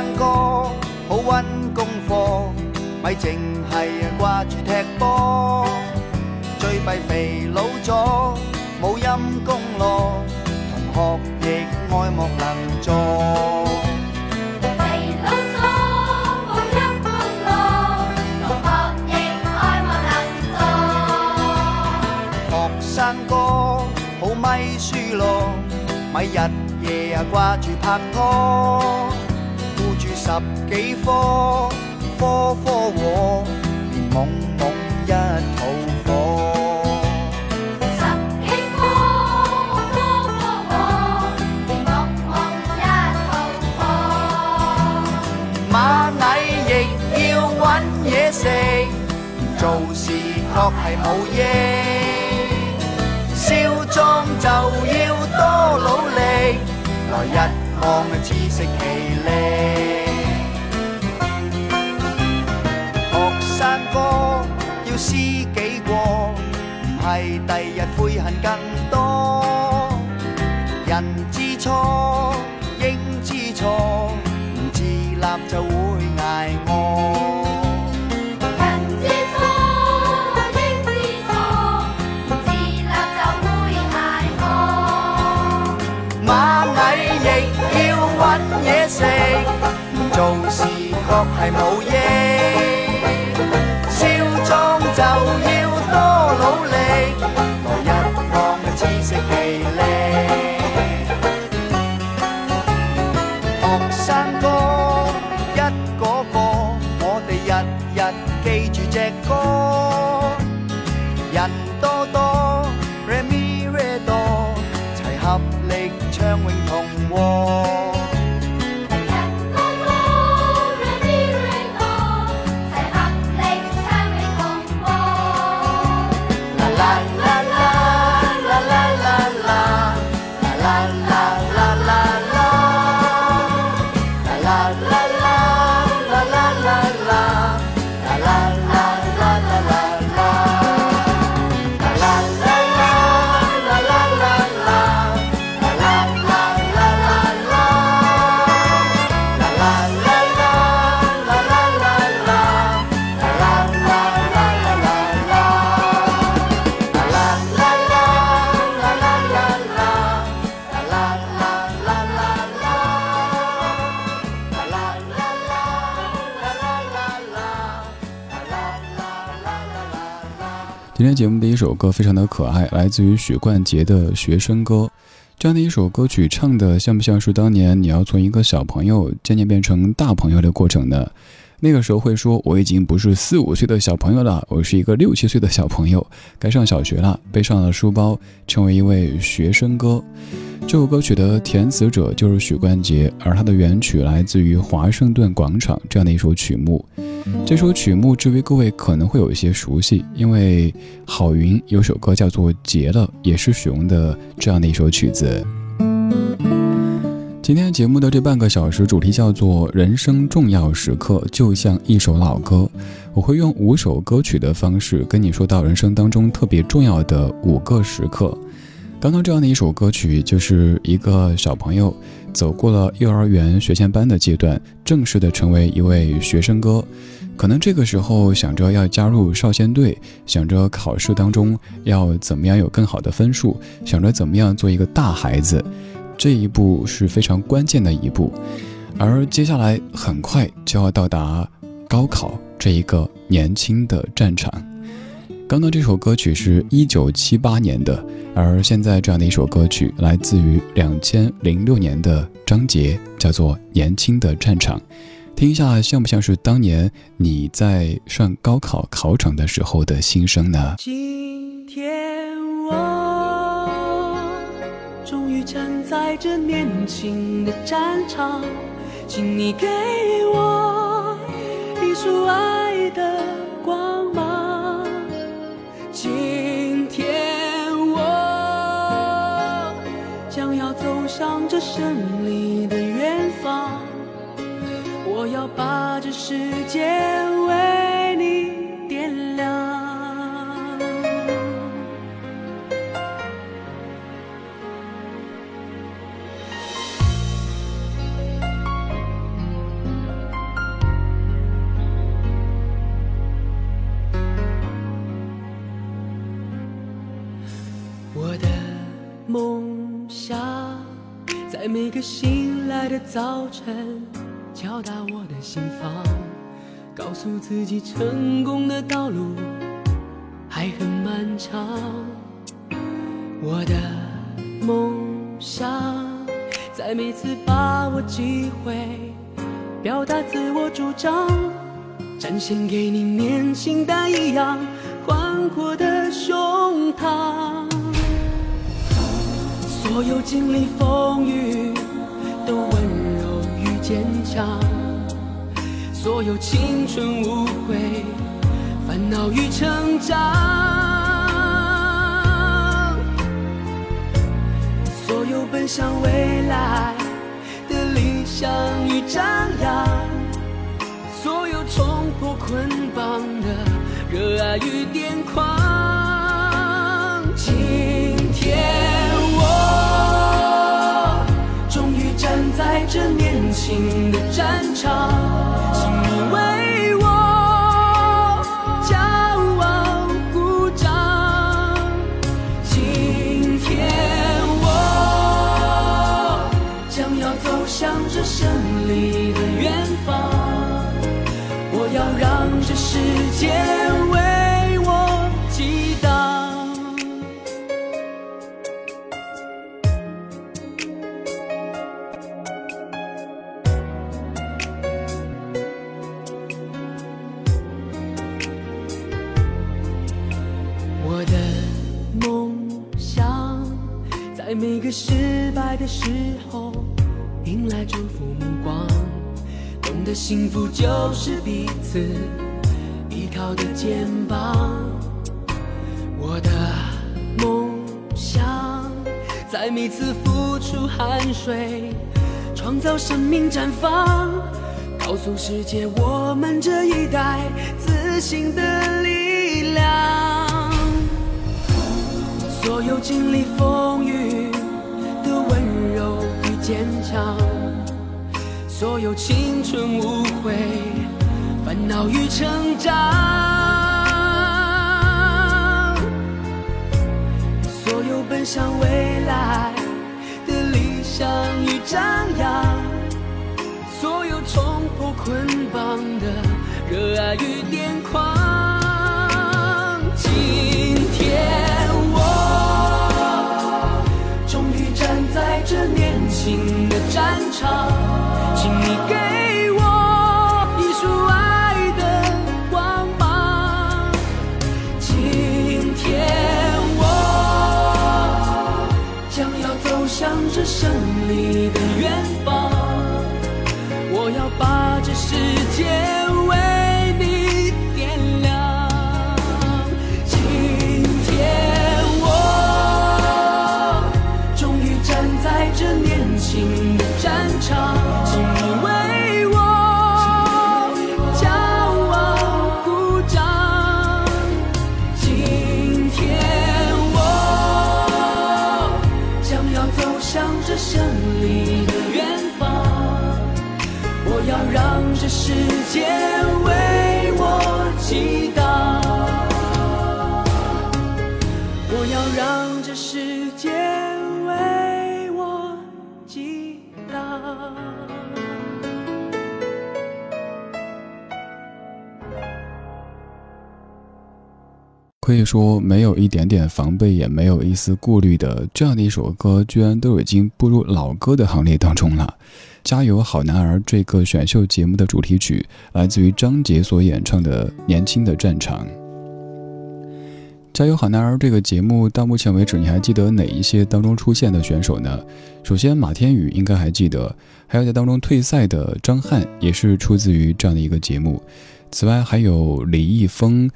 生歌，好温功课，咪净系挂住踢波。最弊肥佬咗冇音功咯。同学亦爱莫能助。肥佬咗冇音功咯。同学亦爱莫能助。学生歌，好咪书咯。咪日夜啊挂住拍拖。十几棵棵棵和，连莽莽一肚火。十几棵棵棵和，连莽莽一肚火。蚂蚁亦要搵嘢食，做事确系冇益，少壮就要多努力，来日望啊自食其力。人更多，人知错应知错，唔自立就会挨饿。人知错应知错，自立就会挨饿。蚂蚁亦要搵嘢食，做事确系冇益。少壮就要多努力。今天节目的一首歌非常的可爱，来自于许冠杰的学生歌。这样的一首歌曲，唱的像不像是当年你要从一个小朋友渐渐变成大朋友的过程呢？那个时候会说，我已经不是四五岁的小朋友了，我是一个六七岁的小朋友，该上小学了，背上了书包，成为一位学生哥。这首歌曲的填词者就是许冠杰，而他的原曲来自于《华盛顿广场》这样的一首曲目。这首曲目，至于各位可能会有一些熟悉，因为郝云有首歌叫做《结了》，也是使用的这样的一首曲子。今天节目的这半个小时，主题叫做“人生重要时刻”，就像一首老歌。我会用五首歌曲的方式跟你说到人生当中特别重要的五个时刻。刚刚这样的一首歌曲，就是一个小朋友走过了幼儿园、学前班的阶段，正式的成为一位学生哥。可能这个时候想着要加入少先队，想着考试当中要怎么样有更好的分数，想着怎么样做一个大孩子。这一步是非常关键的一步，而接下来很快就要到达高考这一个年轻的战场。刚刚这首歌曲是一九七八年的，而现在这样的一首歌曲来自于两千零六年的张杰，叫做《年轻的战场》，听一下，像不像是当年你在上高考考场的时候的心声呢？今天。终于站在这年轻的战场，请你给我一束爱的光芒。今天我将要走向这胜利的远方，我要把这世界。下，在每个醒来的早晨敲打我的心房，告诉自己成功的道路还很漫长。我的梦想，在每次把握机会表达自我主张，展现给你年轻的一样宽阔的胸膛。所有经历风雨都温柔与坚强，所有青春无悔、烦恼与成长，所有奔向未来的理想与张扬，所有冲破捆绑的热爱与癫狂。新的战场。在失败的时候，迎来祝福目光。懂得幸福就是彼此依靠的肩膀。我的梦想，在每次付出汗水，创造生命绽放，告诉世界我们这一代自信的力量。所有经历风雨。坚强，所有青春无悔，烦恼与成长；所有奔向未来的理想与张扬，所有冲破捆绑的热爱与癫狂。今天。这年轻的战场，请你给我一束爱的光芒。今天我将要走向这胜利的远方。间为我可以说，没有一点点防备，也没有一丝顾虑的这样的一首歌，居然都已经步入老歌的行列当中了。加油，好男儿！这个选秀节目的主题曲，来自于张杰所演唱的《年轻的战场》。《加油好男儿》这个节目到目前为止，你还记得哪一些当中出现的选手呢？首先，马天宇应该还记得，还有在当中退赛的张翰，也是出自于这样的一个节目。此外，还有李易峰、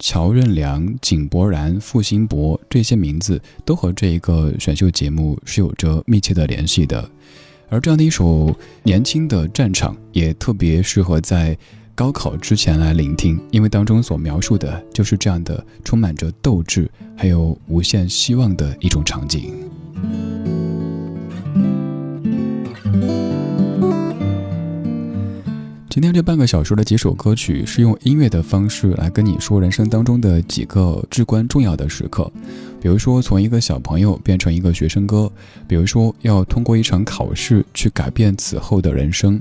乔任梁、井柏然、付辛博这些名字，都和这一个选秀节目是有着密切的联系的。而这样的一首《年轻的战场》也特别适合在。高考之前来聆听，因为当中所描述的就是这样的充满着斗志，还有无限希望的一种场景。今天这半个小时的几首歌曲，是用音乐的方式来跟你说人生当中的几个至关重要的时刻，比如说从一个小朋友变成一个学生哥，比如说要通过一场考试去改变此后的人生。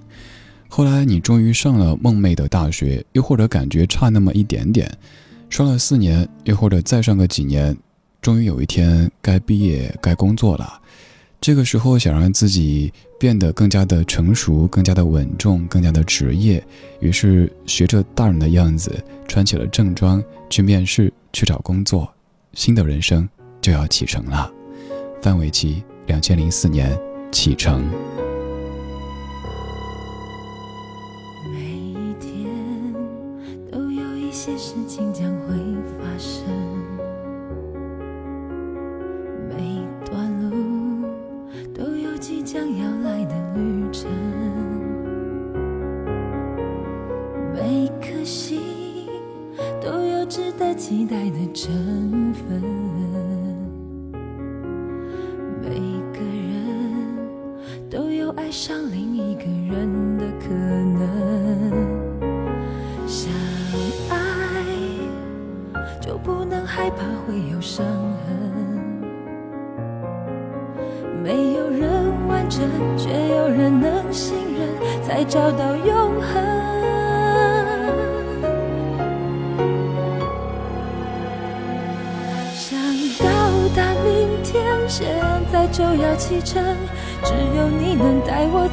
后来你终于上了梦寐的大学，又或者感觉差那么一点点，上了四年，又或者再上个几年，终于有一天该毕业、该工作了。这个时候想让自己变得更加的成熟、更加的稳重、更加的职业，于是学着大人的样子穿起了正装去面试、去找工作。新的人生就要启程了。范玮琪，两千零四年启程。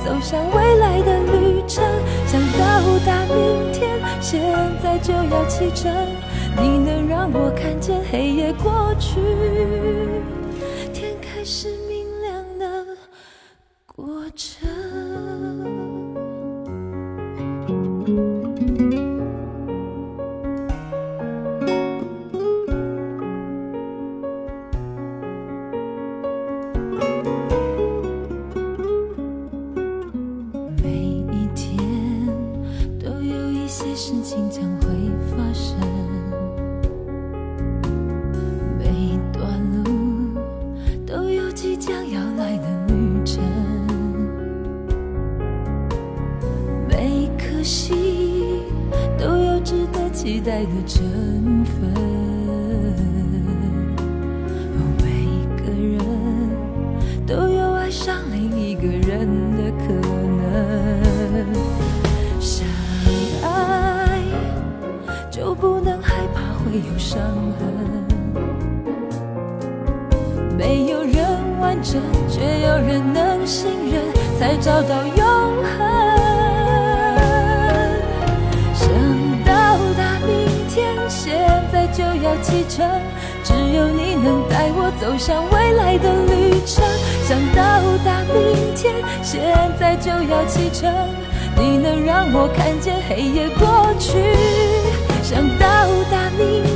走向未来的旅程，想到达明天，现在就要启程。你能让我看见黑夜过去。有伤痕，没有人完整，却有人能信任，才找到永恒。想到达明天，现在就要启程，只有你能带我走向未来的旅程。想到达明天，现在就要启程，你能让我看见黑夜过去。想到达明。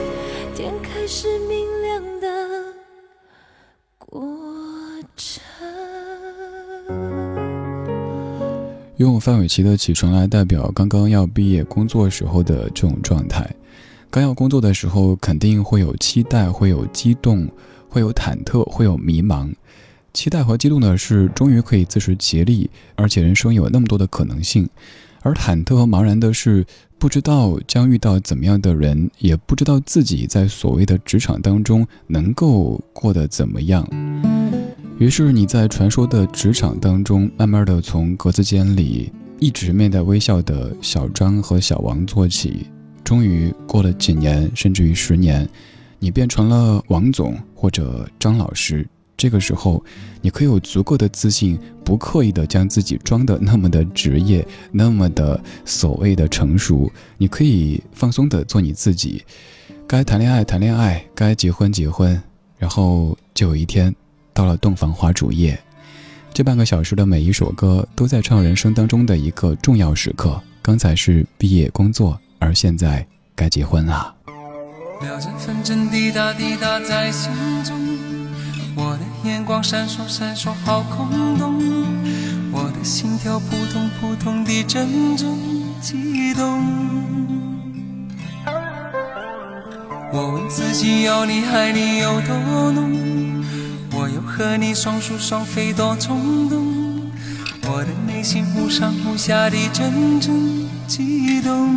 用范玮琪的《起床》来代表刚刚要毕业工作时候的这种状态。刚要工作的时候，肯定会有期待，会有激动，会有忐忑，会有迷茫。期待和激动的是，终于可以自食其力，而且人生有那么多的可能性。而忐忑和茫然的是，不知道将遇到怎么样的人，也不知道自己在所谓的职场当中能够过得怎么样。于是你在传说的职场当中，慢慢的从格子间里一直面带微笑的小张和小王做起，终于过了几年，甚至于十年，你变成了王总或者张老师。这个时候，你可以有足够的自信，不刻意的将自己装的那么的职业，那么的所谓的成熟。你可以放松的做你自己，该谈恋爱谈恋爱，该结婚结婚，然后就有一天。到了洞房花烛夜，这半个小时的每一首歌都在唱人生当中的一个重要时刻。刚才是毕业工作，而现在该结婚了。我问自己要你你爱有多浓。和你双宿双飞多冲动，我的内心忽上忽下的阵阵悸动。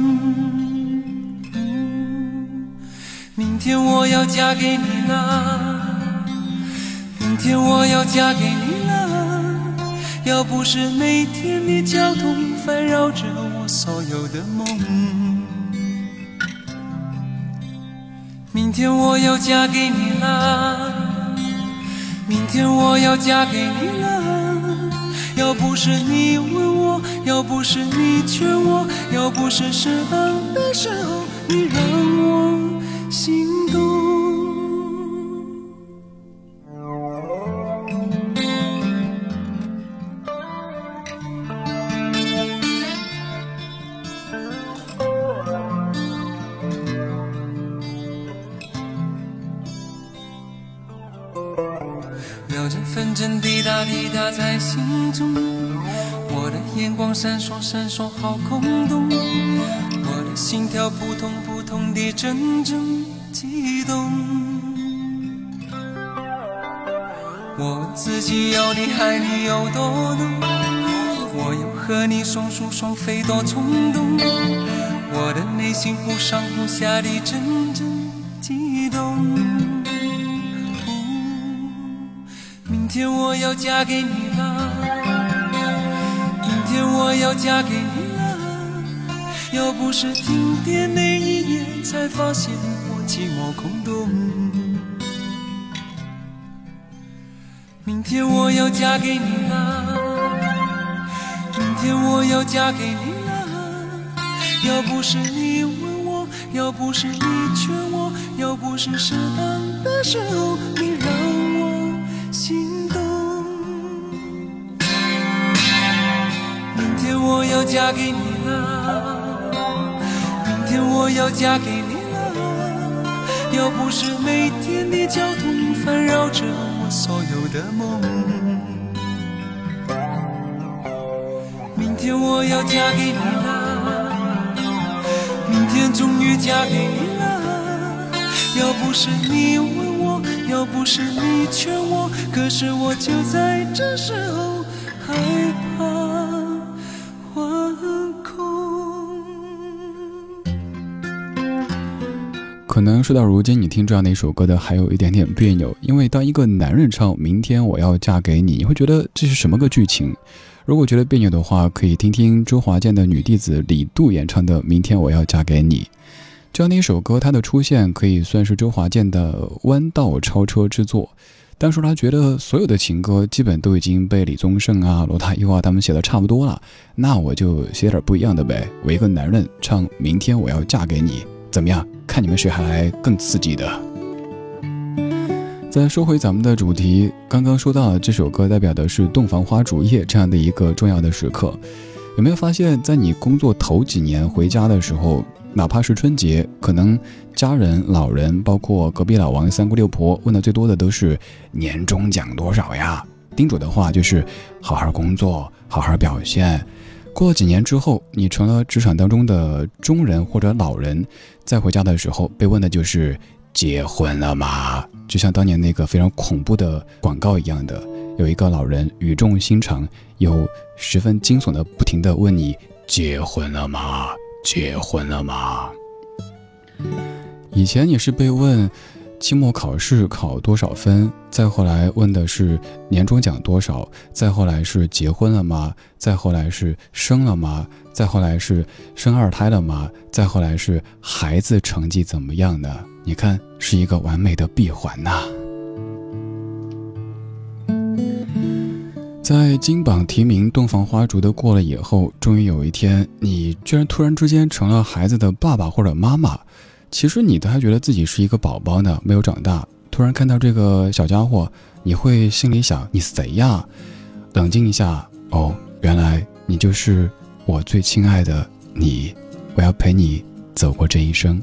明天我要嫁给你了，明天我要嫁给你了。要不是每天的交通烦扰着我所有的梦，明天我要嫁给你了。明天我要嫁给你了，要不是你问我，要不是你劝我，要不是适当的时候，你让我心动。闪烁闪烁，好空洞。我的心跳扑通扑通地阵阵悸动。我问自己，要你爱你有多浓？我要和你双宿双飞多冲动。我的内心忽上忽下的阵阵悸动。明天我要嫁给你了。明天我要嫁给你了，要不是今天那一夜，才发现我寂寞空洞。明天我要嫁给你了，明天我要嫁给你了，要不是你问我，要不是你劝我，要不是适当的时候。我要嫁给你了，明天我要嫁给你了。要不是每天的交通烦扰着我所有的梦，明天我要嫁给你了，明天终于嫁给你了。要不是你问我，要不是你劝我，可是我就在这时候害怕。可能事到如今，你听这样的一首歌的还有一点点别扭，因为当一个男人唱《明天我要嫁给你》，你会觉得这是什么个剧情？如果觉得别扭的话，可以听听周华健的女弟子李杜演唱的《明天我要嫁给你》。这样的一首歌，它的出现可以算是周华健的弯道超车之作。当时他觉得所有的情歌基本都已经被李宗盛啊、罗大佑啊他们写的差不多了，那我就写点不一样的呗。我一个男人唱《明天我要嫁给你》。怎么样？看你们谁还来更刺激的。再说回咱们的主题，刚刚说到这首歌代表的是洞房花烛夜这样的一个重要的时刻，有没有发现，在你工作头几年回家的时候，哪怕是春节，可能家人、老人，包括隔壁老王、三姑六婆问的最多的都是年终奖多少呀？叮嘱的话就是好好工作，好好表现。过了几年之后，你成了职场当中的中人或者老人，再回家的时候被问的就是结婚了吗？就像当年那个非常恐怖的广告一样的，有一个老人语重心长，又十分惊悚的不停的问你结婚了吗？结婚了吗？以前你是被问。期末考试考多少分？再后来问的是年终奖多少？再后来是结婚了吗？再后来是生了吗？再后来是生二胎了吗？再后来是孩子成绩怎么样呢？你看，是一个完美的闭环呐。在金榜题名、洞房花烛的过了以后，终于有一天，你居然突然之间成了孩子的爸爸或者妈妈。其实你都还觉得自己是一个宝宝呢没有长大突然看到这个小家伙你会心里想你谁呀冷静一下哦原来你就是我最亲爱的你我要陪你走过这一生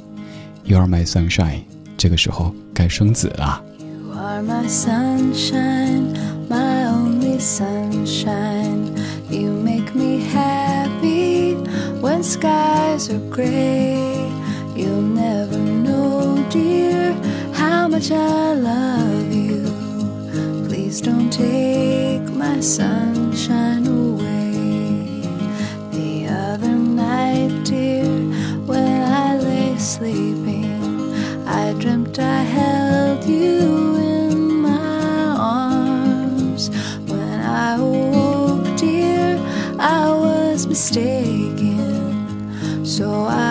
you are my sunshine 这个时候该生子啦 you are my sunshine my only sunshine you make me happy when skies are gray dear, how much I love you. Please don't take my sunshine away. The other night, dear, when I lay sleeping, I dreamt I held you in my arms. When I awoke, dear, I was mistaken. So I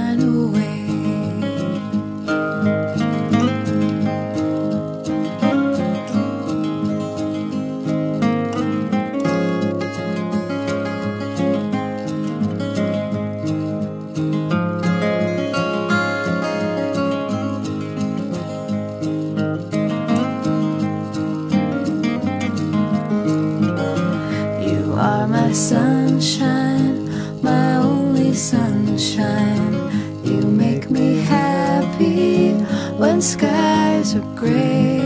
skies are gray.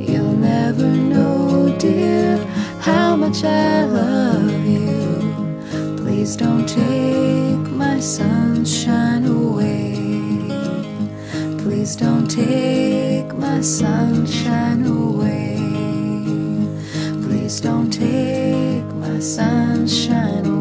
You'll never know, dear, how much I love you. Please don't take my sunshine away. Please don't take my sunshine away. Please don't take my sunshine away.